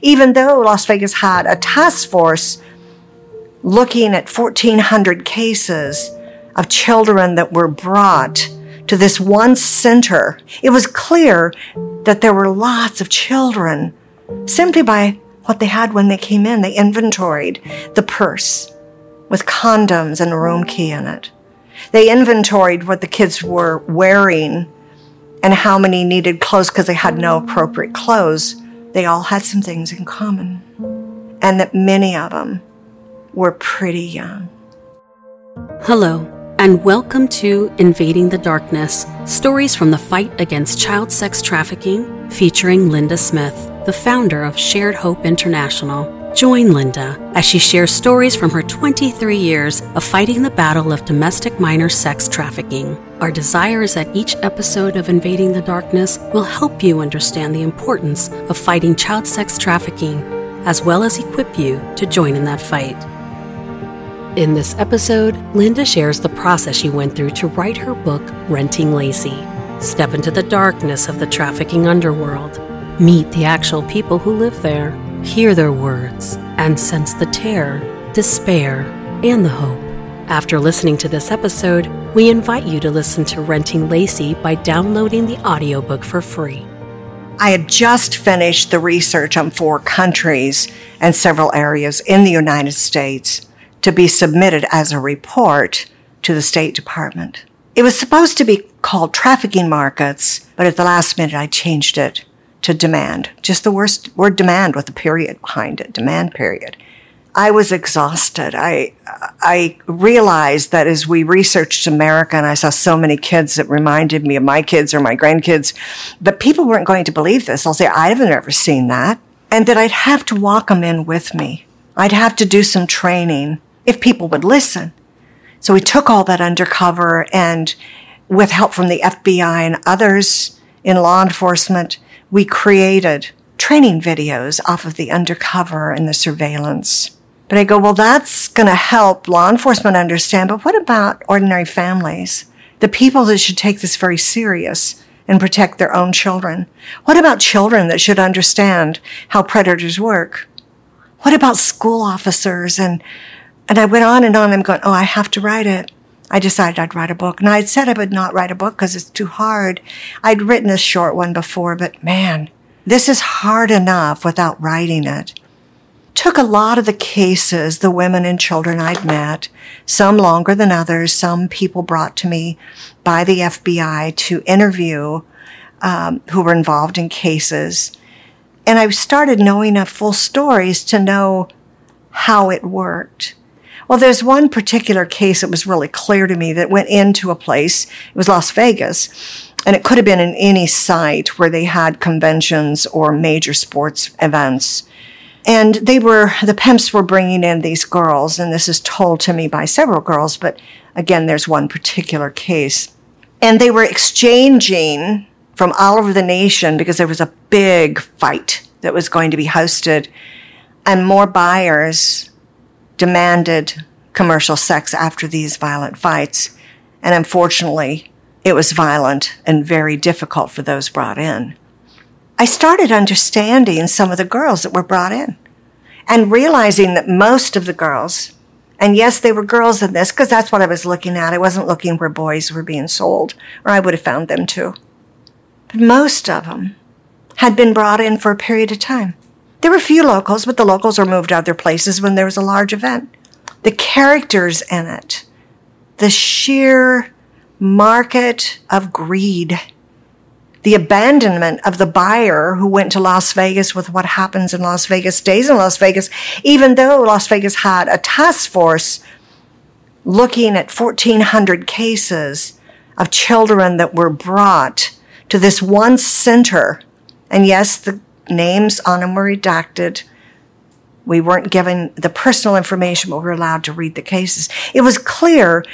Even though Las Vegas had a task force looking at 1,400 cases of children that were brought to this one center, it was clear that there were lots of children simply by what they had when they came in. They inventoried the purse with condoms and a room key in it. They inventoried what the kids were wearing and how many needed clothes because they had no appropriate clothes. They all had some things in common, and that many of them were pretty young. Hello, and welcome to Invading the Darkness Stories from the Fight Against Child Sex Trafficking, featuring Linda Smith, the founder of Shared Hope International. Join Linda as she shares stories from her 23 years of fighting the battle of domestic minor sex trafficking. Our desire is that each episode of Invading the Darkness will help you understand the importance of fighting child sex trafficking, as well as equip you to join in that fight. In this episode, Linda shares the process she went through to write her book, Renting Lacey. Step into the darkness of the trafficking underworld. Meet the actual people who live there hear their words, and sense the terror, despair, and the hope. After listening to this episode, we invite you to listen to Renting Lacey by downloading the audiobook for free. I had just finished the research on four countries and several areas in the United States to be submitted as a report to the State Department. It was supposed to be called trafficking markets, but at the last minute I changed it to demand. Just the worst word demand with a period behind it, demand period. I was exhausted. I I realized that as we researched America and I saw so many kids that reminded me of my kids or my grandkids, that people weren't going to believe this. I'll say I've never seen that, and that I'd have to walk them in with me. I'd have to do some training if people would listen. So we took all that undercover and with help from the FBI and others in law enforcement, we created training videos off of the undercover and the surveillance. But I go, well, that's going to help law enforcement understand. But what about ordinary families? The people that should take this very serious and protect their own children. What about children that should understand how predators work? What about school officers? And, and I went on and on. I'm going, oh, I have to write it. I decided I'd write a book. And I'd said I would not write a book because it's too hard. I'd written a short one before, but man, this is hard enough without writing it. Took a lot of the cases, the women and children I'd met, some longer than others, some people brought to me by the FBI to interview um, who were involved in cases. And I started knowing enough full stories to know how it worked. Well, there's one particular case that was really clear to me that went into a place. It was Las Vegas. And it could have been in any site where they had conventions or major sports events. And they were, the pimps were bringing in these girls, and this is told to me by several girls, but again, there's one particular case. And they were exchanging from all over the nation because there was a big fight that was going to be hosted, and more buyers demanded commercial sex after these violent fights. And unfortunately, it was violent and very difficult for those brought in. I started understanding some of the girls that were brought in and realizing that most of the girls, and yes, they were girls in this because that's what I was looking at. I wasn't looking where boys were being sold, or I would have found them too. But most of them had been brought in for a period of time. There were a few locals, but the locals were moved out of their places when there was a large event. The characters in it, the sheer market of greed, the abandonment of the buyer who went to Las Vegas with what happens in Las Vegas stays in Las Vegas, even though Las Vegas had a task force looking at 1,400 cases of children that were brought to this one center. And yes, the names on them were redacted. We weren't given the personal information, but we were allowed to read the cases. It was clear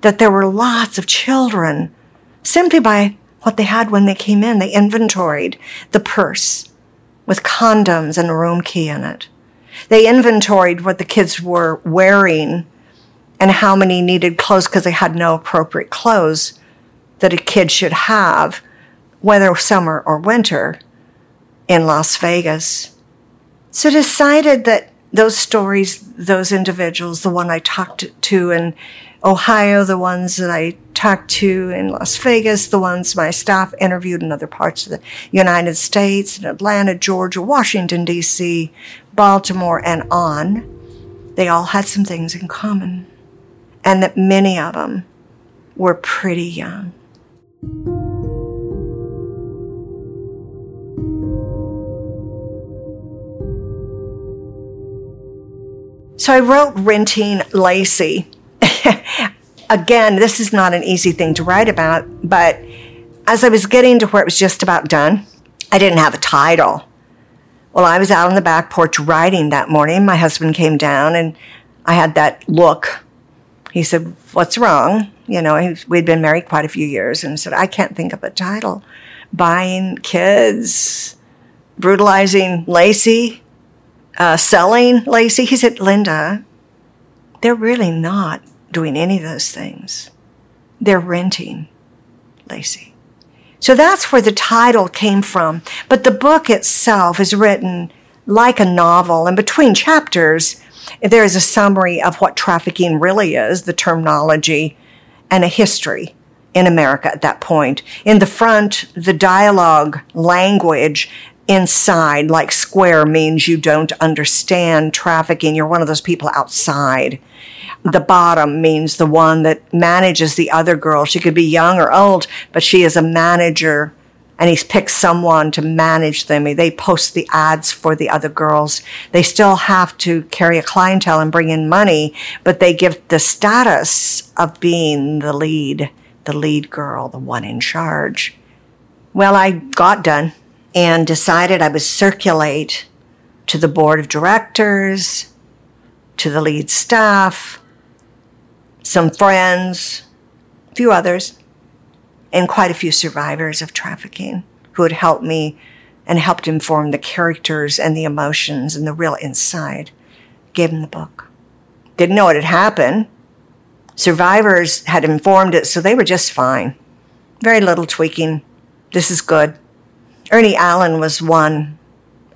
that there were lots of children simply by what they had when they came in. They inventoried the purse with condoms and a room key in it. They inventoried what the kids were wearing and how many needed clothes because they had no appropriate clothes that a kid should have, whether summer or winter in Las Vegas. So decided that those stories, those individuals, the one I talked to in Ohio, the ones that I talked to in Las Vegas, the ones my staff interviewed in other parts of the United States, in Atlanta, Georgia, Washington, D.C., Baltimore, and on, they all had some things in common. And that many of them were pretty young. So I wrote Renting Lacey. Again, this is not an easy thing to write about, but as I was getting to where it was just about done, I didn't have a title. Well, I was out on the back porch writing that morning. My husband came down and I had that look. He said, What's wrong? You know, we'd been married quite a few years and said, I can't think of a title. Buying kids, brutalizing Lacey, uh, selling Lacey. He said, Linda, they're really not doing any of those things. They're renting Lacey. So that's where the title came from. But the book itself is written like a novel, and between chapters, there is a summary of what trafficking really is, the terminology, and a history in America at that point. In the front, the dialogue language inside, like square means you don't understand trafficking. You're one of those people outside. The bottom means the one that manages the other girl. She could be young or old, but she is a manager and he's picked someone to manage them. They post the ads for the other girls. They still have to carry a clientele and bring in money, but they give the status of being the lead, the lead girl, the one in charge. Well, I got done and decided I would circulate to the board of directors, to the lead staff, some friends, a few others, and quite a few survivors of trafficking who had helped me and helped inform the characters and the emotions and the real inside. Gave them the book. Didn't know it had happened. Survivors had informed it, so they were just fine. Very little tweaking. This is good. Ernie Allen was one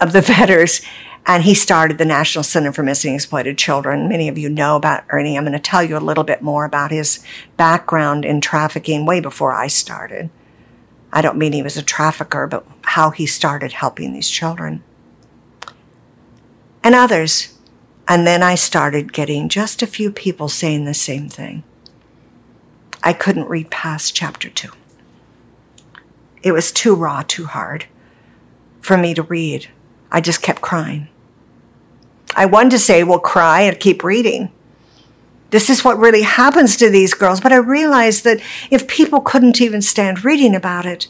of the vetters, and he started the National Center for Missing Exploited Children. Many of you know about Ernie. I'm going to tell you a little bit more about his background in trafficking way before I started. I don't mean he was a trafficker, but how he started helping these children. And others. And then I started getting just a few people saying the same thing. I couldn't read past chapter two. It was too raw, too hard for me to read. I just kept crying. I wanted to say, well, cry and keep reading. This is what really happens to these girls. But I realized that if people couldn't even stand reading about it,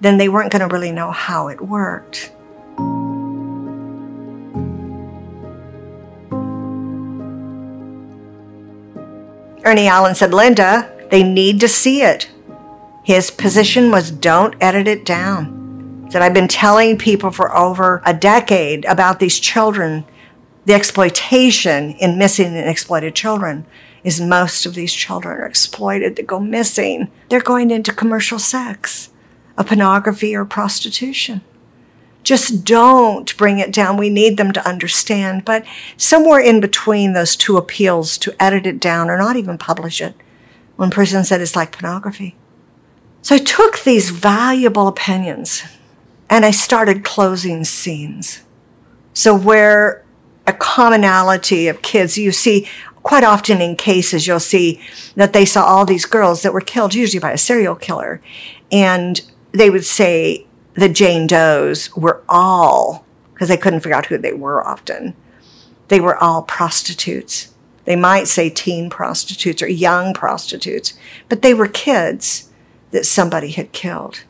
then they weren't going to really know how it worked. Ernie Allen said, Linda, they need to see it. His position was don't edit it down. That I've been telling people for over a decade about these children. The exploitation in missing and exploited children is most of these children are exploited They go missing. They're going into commercial sex, a pornography or prostitution. Just don't bring it down. We need them to understand. But somewhere in between those two appeals to edit it down or not even publish it, one person said it's like pornography. So I took these valuable opinions and I started closing scenes. So where a commonality of kids, you see quite often in cases, you'll see that they saw all these girls that were killed, usually by a serial killer. And they would say the Jane Does were all, because they couldn't figure out who they were often, they were all prostitutes. They might say teen prostitutes or young prostitutes, but they were kids that somebody had killed.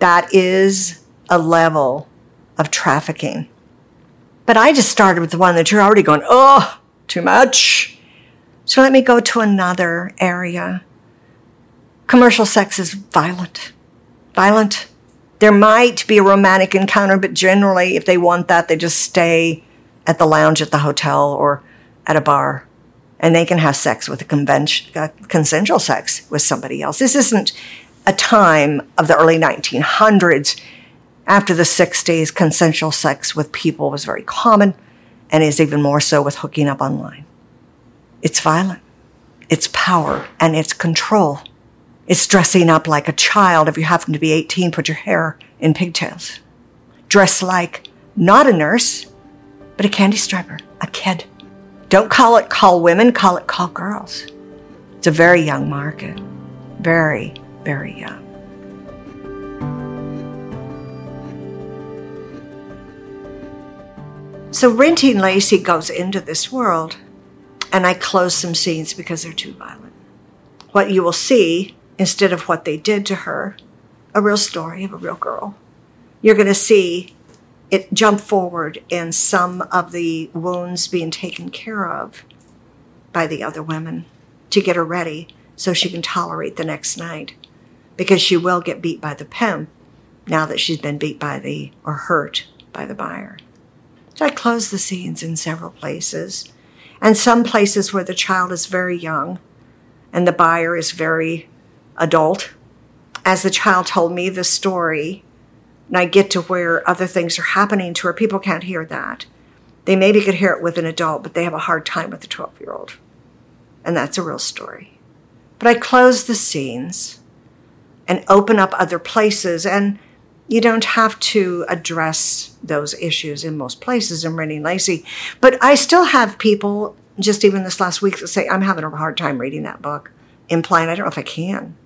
That is a level of trafficking. But I just started with the one that you're already going, oh, too much. So let me go to another area. Commercial sex is violent. Violent. There might be a romantic encounter, but generally, if they want that, they just stay at the lounge at the hotel or at a bar and they can have sex with a convention, uh, consensual sex with somebody else. This isn't a time of the early 1900s After the 60s, consensual sex with people was very common and is even more so with hooking up online. It's violent, it's power, and it's control. It's dressing up like a child. If you happen to be 18, put your hair in pigtails. Dress like not a nurse, but a candy striper, a kid. Don't call it call women, call it call girls. It's a very young market. Very, very young. So Renting Lacey goes into this world, and I close some scenes because they're too violent. What you will see, instead of what they did to her, a real story of a real girl. You're going to see it jump forward in some of the wounds being taken care of by the other women to get her ready so she can tolerate the next night because she will get beat by the pimp now that she's been beat by the or hurt by the buyer. So I close the scenes in several places, and some places where the child is very young and the buyer is very adult. As the child told me the story, and I get to where other things are happening to her, people can't hear that. They maybe could hear it with an adult, but they have a hard time with a 12 year old. And that's a real story. But I close the scenes and open up other places and you don't have to address those issues in most places in Renting Lacey. But I still have people, just even this last week, that say, I'm having a hard time reading that book, implying I don't know if I can.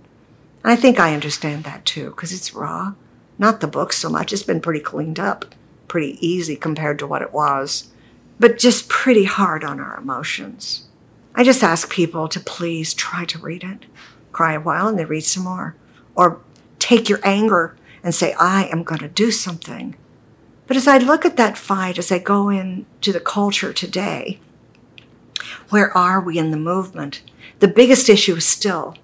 And I think I understand that too, because it's raw. Not the book so much. It's been pretty cleaned up, pretty easy compared to what it was, but just pretty hard on our emotions. I just ask people to please try to read it, cry a while, and then read some more. Or take your anger and say, I am going to do something. But as I look at that fight, as I go into the culture today, where are we in the movement? The biggest issue is still,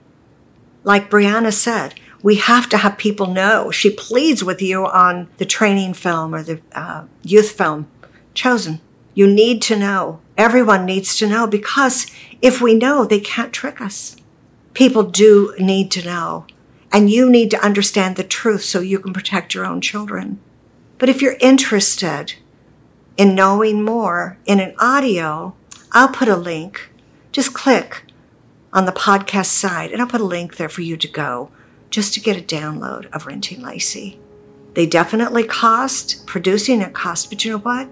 like Brianna said, we have to have people know. She pleads with you on the training film or the uh, youth film chosen. You need to know. Everyone needs to know because if we know, they can't trick us. People do need to know. And you need to understand the truth so you can protect your own children. But if you're interested in knowing more in an audio, I'll put a link. Just click on the podcast side and I'll put a link there for you to go just to get a download of Renting Lacey. They definitely cost, producing it cost, but you know what?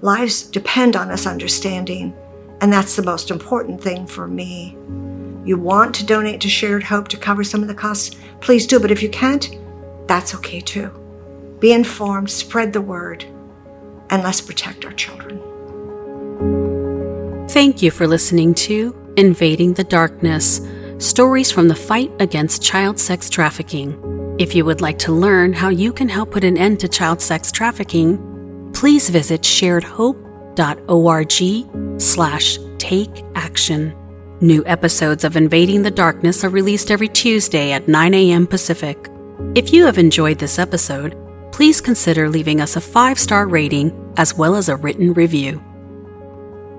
Lives depend on us understanding, and that's the most important thing for me you want to donate to Shared Hope to cover some of the costs, please do. But if you can't, that's okay too. Be informed, spread the word, and let's protect our children. Thank you for listening to Invading the Darkness Stories from the Fight Against Child Sex Trafficking. If you would like to learn how you can help put an end to child sex trafficking, please visit sharedhope.org slash take action. New episodes of Invading the Darkness are released every Tuesday at 9 a.m. Pacific. If you have enjoyed this episode, please consider leaving us a five star rating as well as a written review.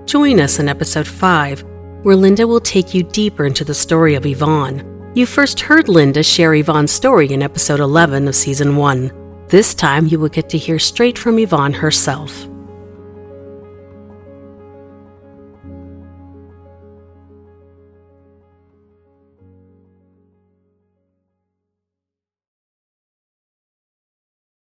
Join us in episode 5, where Linda will take you deeper into the story of Yvonne. You first heard Linda share Yvonne's story in episode 11 of season 1. This time, you will get to hear straight from Yvonne herself.